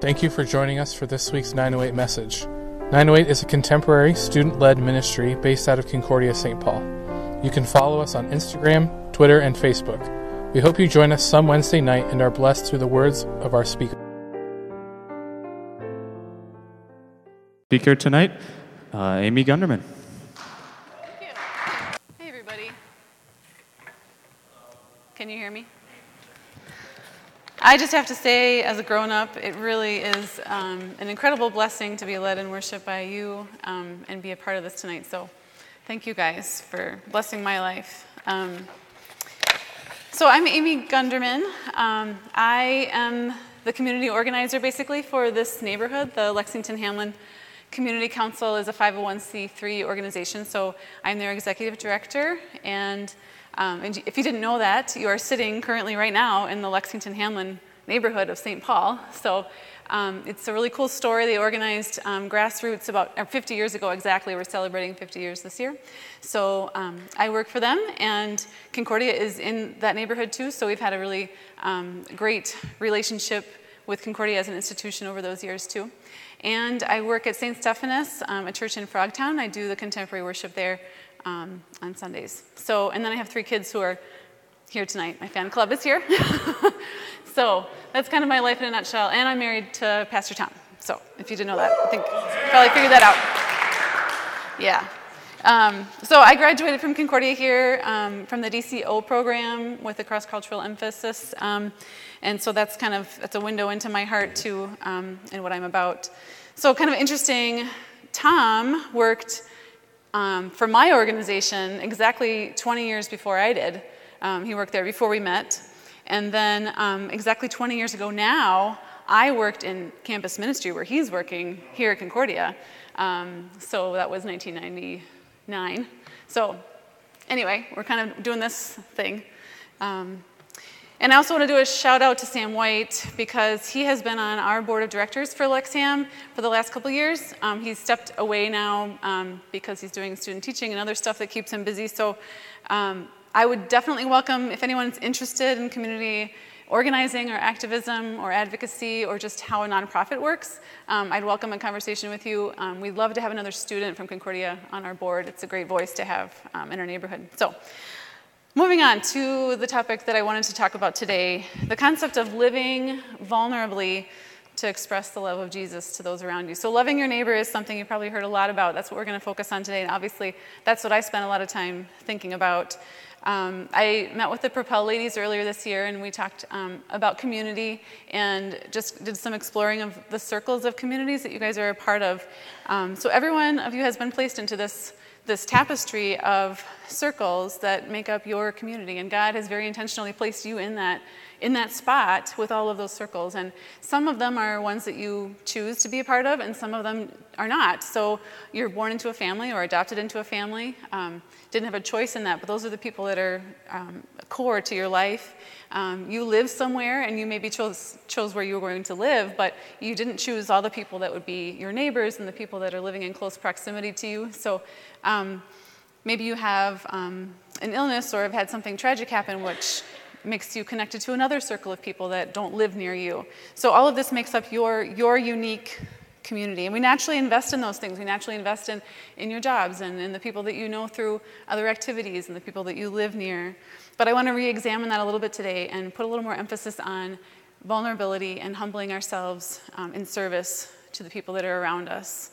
Thank you for joining us for this week's 908 message. 908 is a contemporary, student led ministry based out of Concordia, St. Paul. You can follow us on Instagram, Twitter, and Facebook. We hope you join us some Wednesday night and are blessed through the words of our speaker. Speaker tonight, uh, Amy Gunderman. Thank you. Hey, everybody. Can you hear me? I just have to say, as a grown up, it really is um, an incredible blessing to be led in worship by you um, and be a part of this tonight. So, thank you guys for blessing my life. Um, so, I'm Amy Gunderman. Um, I am the community organizer basically for this neighborhood, the Lexington Hamline Community Council is a 501c3 organization, so I'm their executive director. And, um, and if you didn't know that, you are sitting currently right now in the Lexington Hamline neighborhood of St. Paul. So um, it's a really cool story. They organized um, grassroots about 50 years ago exactly. We're celebrating 50 years this year. So um, I work for them, and Concordia is in that neighborhood too. So we've had a really um, great relationship with Concordia as an institution over those years too. And I work at St. Stephanus, um, a church in Frogtown. I do the contemporary worship there um, on Sundays. So, and then I have three kids who are here tonight. My fan club is here. so that's kind of my life in a nutshell. And I'm married to Pastor Tom. So if you didn't know that, I think you probably figured that out. Yeah. Um, so I graduated from Concordia here um, from the DCO program with a cross-cultural emphasis. Um, and so that's kind of, that's a window into my heart too um, and what I'm about. So kind of interesting, Tom worked um, for my organization exactly 20 years before I did. Um, he worked there before we met. And then um, exactly 20 years ago now, I worked in campus ministry where he's working here at Concordia. Um, so that was 1999. So anyway, we're kind of doing this thing. Um, and I also want to do a shout out to Sam White because he has been on our board of directors for Lexham for the last couple years. Um, he's stepped away now um, because he's doing student teaching and other stuff that keeps him busy. So um, I would definitely welcome if anyone's interested in community organizing or activism or advocacy or just how a nonprofit works. Um, I'd welcome a conversation with you. Um, we'd love to have another student from Concordia on our board. It's a great voice to have um, in our neighborhood. So. Moving on to the topic that I wanted to talk about today the concept of living vulnerably to express the love of Jesus to those around you. So, loving your neighbor is something you probably heard a lot about. That's what we're going to focus on today. And obviously, that's what I spent a lot of time thinking about. Um, I met with the Propel ladies earlier this year, and we talked um, about community and just did some exploring of the circles of communities that you guys are a part of. Um, so, every one of you has been placed into this this tapestry of circles that make up your community. And God has very intentionally placed you in that, in that spot with all of those circles. And some of them are ones that you choose to be a part of, and some of them are not. So you're born into a family or adopted into a family. Um, didn't have a choice in that, but those are the people that are um, core to your life. Um, you live somewhere and you maybe chose, chose where you were going to live, but you didn't choose all the people that would be your neighbors and the people that are living in close proximity to you. So um, maybe you have um, an illness or have had something tragic happen, which makes you connected to another circle of people that don't live near you. So all of this makes up your, your unique community. And we naturally invest in those things. We naturally invest in, in your jobs and in the people that you know through other activities and the people that you live near. But I want to re examine that a little bit today and put a little more emphasis on vulnerability and humbling ourselves um, in service to the people that are around us.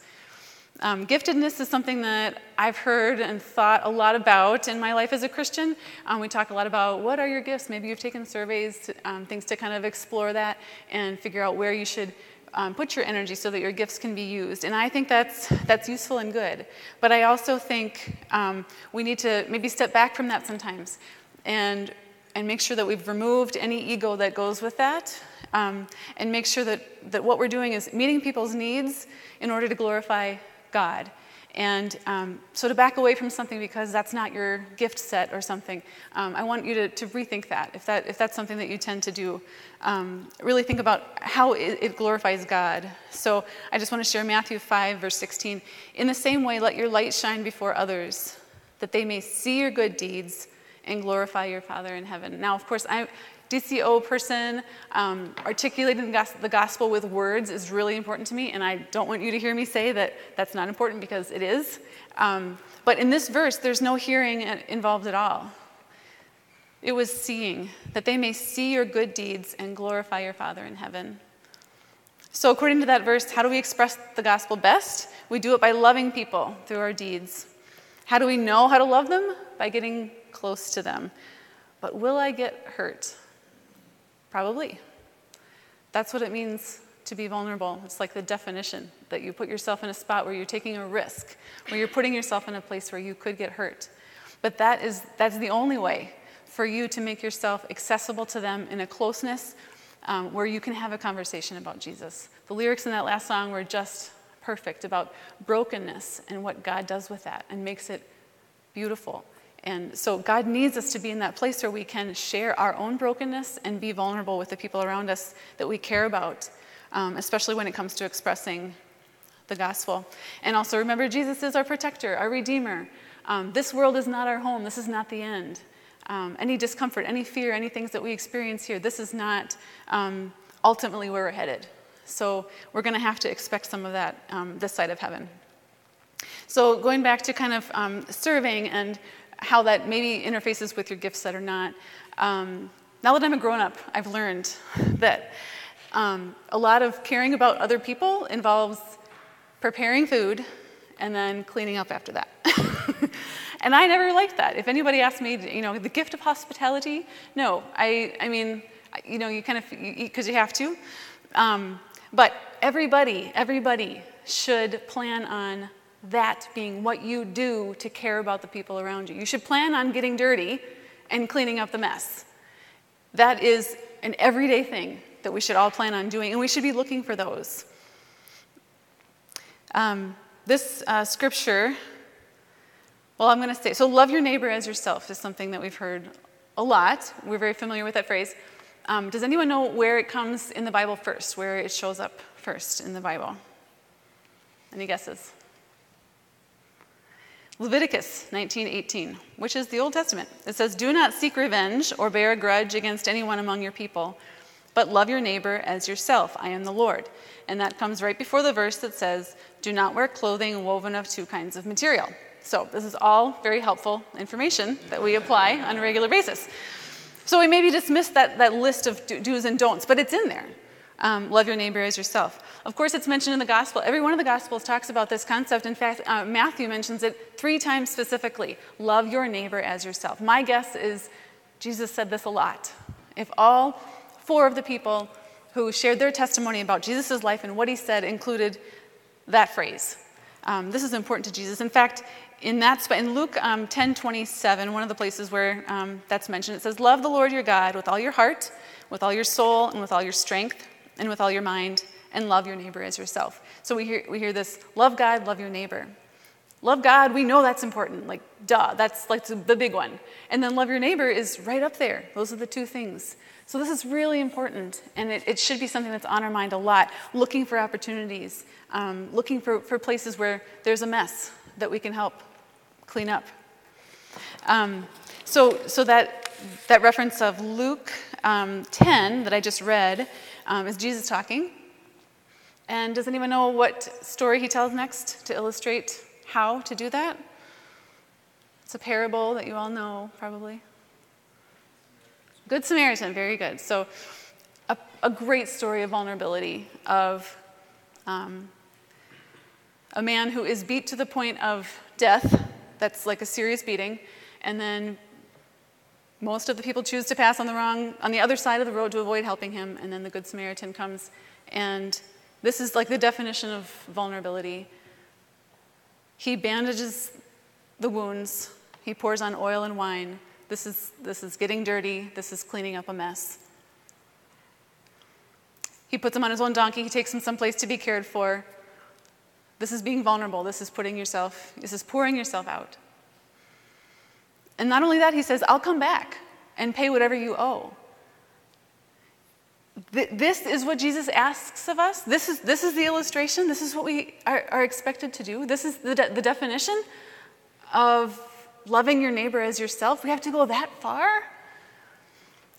Um, giftedness is something that I've heard and thought a lot about in my life as a Christian. Um, we talk a lot about what are your gifts. Maybe you've taken surveys, um, things to kind of explore that and figure out where you should um, put your energy so that your gifts can be used. And I think that's, that's useful and good. But I also think um, we need to maybe step back from that sometimes and, and make sure that we've removed any ego that goes with that. Um, and make sure that, that what we're doing is meeting people's needs in order to glorify God. And um, so to back away from something because that's not your gift set or something, um, I want you to, to, rethink that. If, that. if that's something that you tend to do, um, really think about how it, it, glorifies God. So I just want to share Matthew 5, verse 16. In the same way, let your light shine before others, that they may see your good deeds and glorify your Father in heaven. Now, of course, I, DCO person. Um, articulating the gospel with words is really important to me, and I don't want you to hear me say that that's not important because it is. Um, but in this verse, there's no hearing involved at all. It was seeing, that they may see your good deeds and glorify your Father in heaven. So, according to that verse, how do we express the gospel best? We do it by loving people through our deeds. How do we know how to love them? By getting close to them. But will I get hurt? Probably. That's what it means to be vulnerable. It's like the definition that you put yourself in a spot where you're taking a risk, where you're putting yourself in a place where you could get hurt. But that is that's the only way for you to make yourself accessible to them in a closeness um, where you can have a conversation about Jesus. The lyrics in that last song were just perfect about brokenness and what God does with that and makes it beautiful. And so God needs us to be in that place where we can share our own brokenness and be vulnerable with the people around us that we care about, um, especially when it comes to expressing the gospel. And also remember, Jesus is our protector, our redeemer. Um, this world is not our home, this is not the end. Um, any discomfort, any fear, any things that we experience here, this is not um, ultimately where we're headed. So we're going to have to expect some of that um, this side of heaven. So going back to kind of um, serving and how that maybe interfaces with your gift set or not. Um, now that I'm a grown up, I've learned that um, a lot of caring about other people involves preparing food and then cleaning up after that. and I never liked that. If anybody asked me, you know, the gift of hospitality, no. I, I mean, you know, you kind of eat because you have to. Um, but everybody, everybody should plan on that being what you do to care about the people around you. You should plan on getting dirty and cleaning up the mess. That is an everyday thing that we should all plan on doing, and we should be looking for those. Um, this uh, scripture, well, I'm going to say, so love your neighbor as yourself is something that we've heard a lot. We're very familiar with that phrase. Um, does anyone know where it comes in the Bible first, where it shows up first in the Bible? Any guesses? Leviticus 19:18, which is the Old Testament. It says, "Do not seek revenge or bear a grudge against anyone among your people, but love your neighbor as yourself. I am the Lord." And that comes right before the verse that says, "Do not wear clothing woven of two kinds of material." So, this is all very helpful information that we apply on a regular basis. So, we maybe dismiss that, that list of do's and don'ts, but it's in there. Um, love your neighbor as yourself. Of course, it's mentioned in the gospel. Every one of the gospels talks about this concept. In fact, uh, Matthew mentions it three times specifically love your neighbor as yourself. My guess is Jesus said this a lot. If all four of the people who shared their testimony about Jesus' life and what he said included that phrase, um, this is important to Jesus. In fact, in that in Luke um, 10 27, one of the places where um, that's mentioned, it says, Love the Lord your God with all your heart, with all your soul, and with all your strength and with all your mind, and love your neighbor as yourself. So we hear, we hear this love God, love your neighbor. Love God, we know that's important. Like, duh, that's like the big one. And then love your neighbor is right up there. Those are the two things. So this is really important, and it, it should be something that's on our mind a lot. Looking for opportunities, um, looking for, for places where there's a mess that we can help clean up. Um, so, so that, that reference of Luke um, 10 that I just read um, is Jesus talking. And does anyone know what story he tells next to illustrate how to do that? It's a parable that you all know, probably. Good Samaritan, very good. So, a, a great story of vulnerability of um, a man who is beat to the point of death, that's like a serious beating, and then most of the people choose to pass on the wrong, on the other side of the road to avoid helping him, and then the Good Samaritan comes. And this is like the definition of vulnerability. He bandages the wounds, he pours on oil and wine. This is, this is getting dirty, this is cleaning up a mess. He puts him on his own donkey, he takes him someplace to be cared for. This is being vulnerable, this is putting yourself, this is pouring yourself out. And not only that, he says, I'll come back and pay whatever you owe. This is what Jesus asks of us. This is, this is the illustration. This is what we are, are expected to do. This is the, de- the definition of loving your neighbor as yourself. We have to go that far.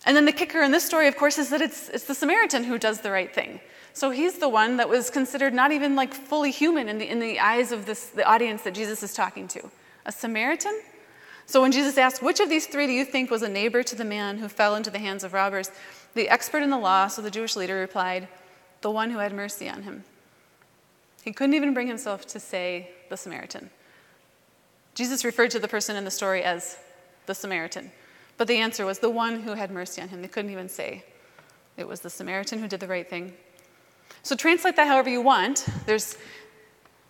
And then the kicker in this story, of course, is that it's, it's the Samaritan who does the right thing. So he's the one that was considered not even like fully human in the, in the eyes of this, the audience that Jesus is talking to. A Samaritan? So when Jesus asked, Which of these three do you think was a neighbor to the man who fell into the hands of robbers? The expert in the law, so the Jewish leader, replied, The one who had mercy on him. He couldn't even bring himself to say the Samaritan. Jesus referred to the person in the story as the Samaritan. But the answer was the one who had mercy on him. They couldn't even say it was the Samaritan who did the right thing. So translate that however you want. There's,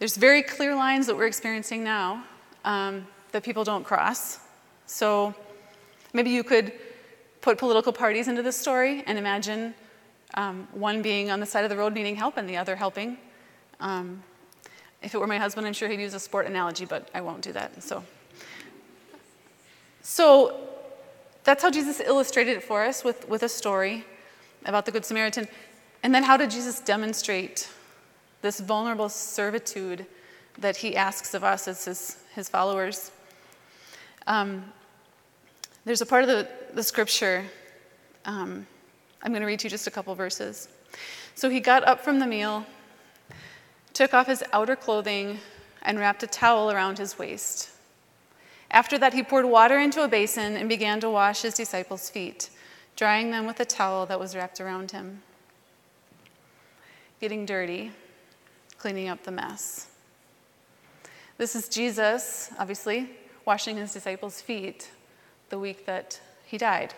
there's very clear lines that we're experiencing now um, that people don't cross. So maybe you could put political parties into this story and imagine um, one being on the side of the road needing help and the other helping. Um, if it were my husband, I'm sure he'd use a sport analogy, but I won't do that. So, so that's how Jesus illustrated it for us with, with a story about the Good Samaritan. And then how did Jesus demonstrate this vulnerable servitude that he asks of us as his, his followers? Um, there's a part of the, the scripture, um, I'm going to read you just a couple verses. So he got up from the meal, took off his outer clothing, and wrapped a towel around his waist. After that, he poured water into a basin and began to wash his disciples' feet, drying them with a towel that was wrapped around him. Getting dirty, cleaning up the mess. This is Jesus, obviously, washing his disciples' feet the week that he died.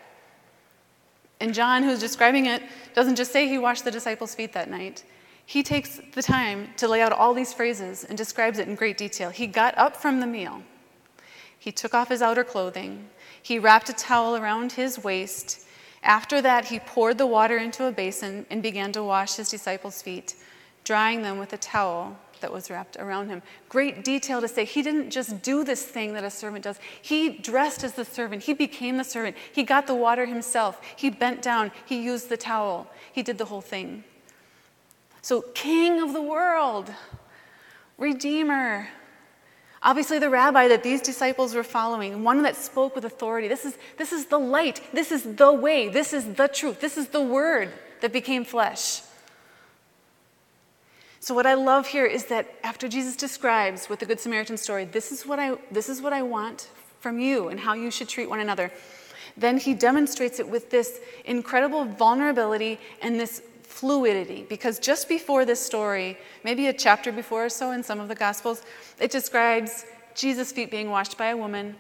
And John, who's describing it, doesn't just say he washed the disciples' feet that night. He takes the time to lay out all these phrases and describes it in great detail. He got up from the meal. He took off his outer clothing. He wrapped a towel around his waist. After that, he poured the water into a basin and began to wash his disciples' feet, drying them with a towel that was wrapped around him. Great detail to say he didn't just do this thing that a servant does. He dressed as the servant. He became the servant. He got the water himself. He bent down. He used the towel. He did the whole thing. So, King of the world, Redeemer, Obviously, the rabbi that these disciples were following, one that spoke with authority. This is, this is the light. This is the way. This is the truth. This is the word that became flesh. So, what I love here is that after Jesus describes with the Good Samaritan story, this is what I, this is what I want from you and how you should treat one another, then he demonstrates it with this incredible vulnerability and this fluidity. Because just before this story, maybe a chapter before or so in some of the Gospels, it describes Jesus' feet being washed by a woman,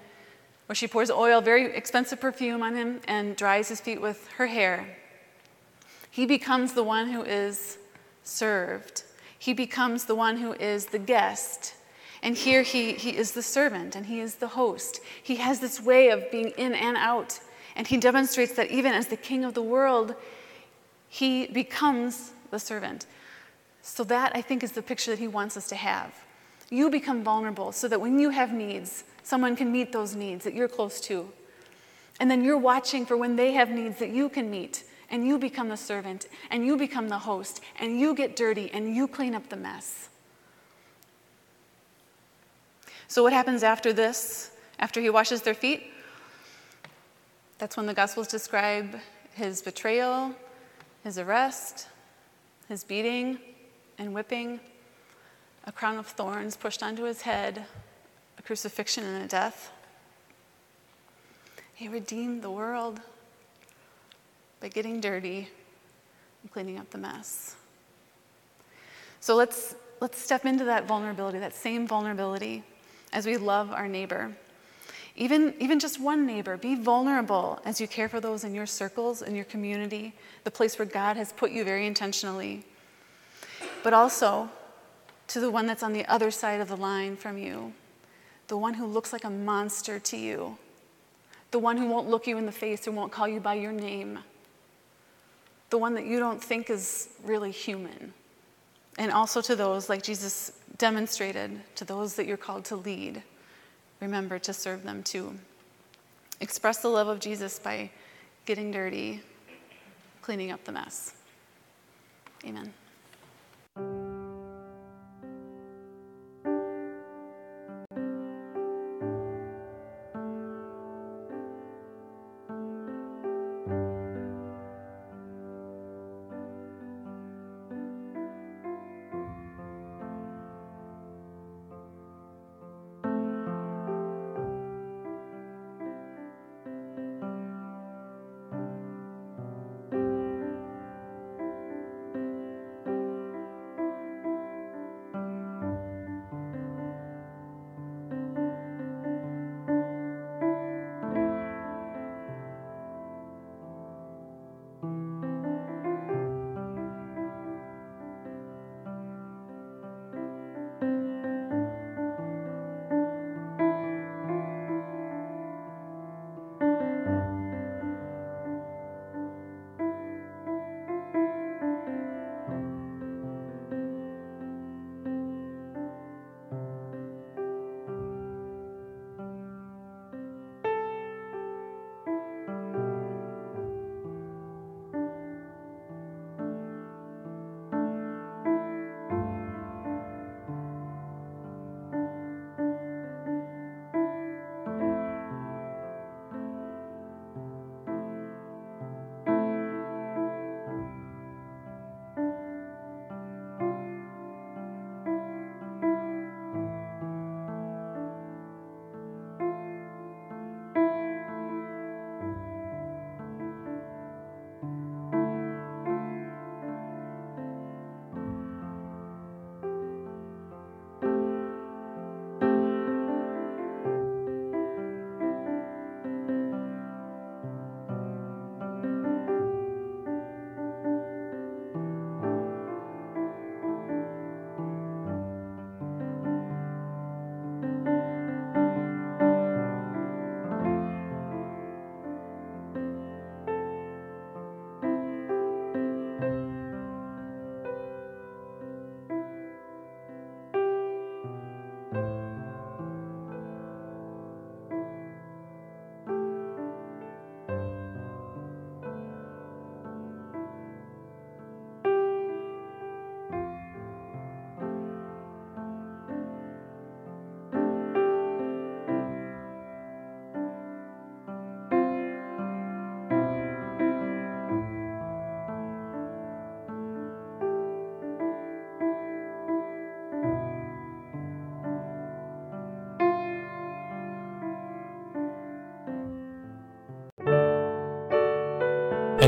where she pours oil, very expensive perfume on him, and dries his feet with her hair. He becomes the one who is served. He becomes the one who is the guest. And here he, he is the servant and he is the host. He has this way of being in and out. And he demonstrates that even as the king of the world, he becomes the servant. So, that I think is the picture that he wants us to have. You become vulnerable so that when you have needs, someone can meet those needs that you're close to. And then you're watching for when they have needs that you can meet, and you become the servant, and you become the host, and you get dirty, and you clean up the mess. So, what happens after this, after he washes their feet? That's when the Gospels describe his betrayal, his arrest, his beating and whipping, a crown of thorns pushed onto his head, a crucifixion and a death. He redeemed the world by getting dirty and cleaning up the mess. So let's, let's step into that vulnerability, that same vulnerability, as we love our neighbor. Even, even just one neighbor, be vulnerable as you care for those in your circles, in your community, the place where God has put you very intentionally. But also to the one that's on the other side of the line from you, the one who looks like a monster to you, the one who won't look you in the face and won't call you by your name, the one that you don't think is really human. And also to those, like Jesus demonstrated, to those that you're called to lead remember to serve them too. Express the love of Jesus by getting dirty, cleaning up the mess. Amen.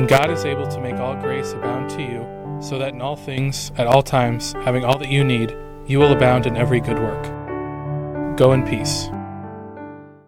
And God is able to make all grace abound to you, so that in all things, at all times, having all that you need, you will abound in every good work. Go in peace.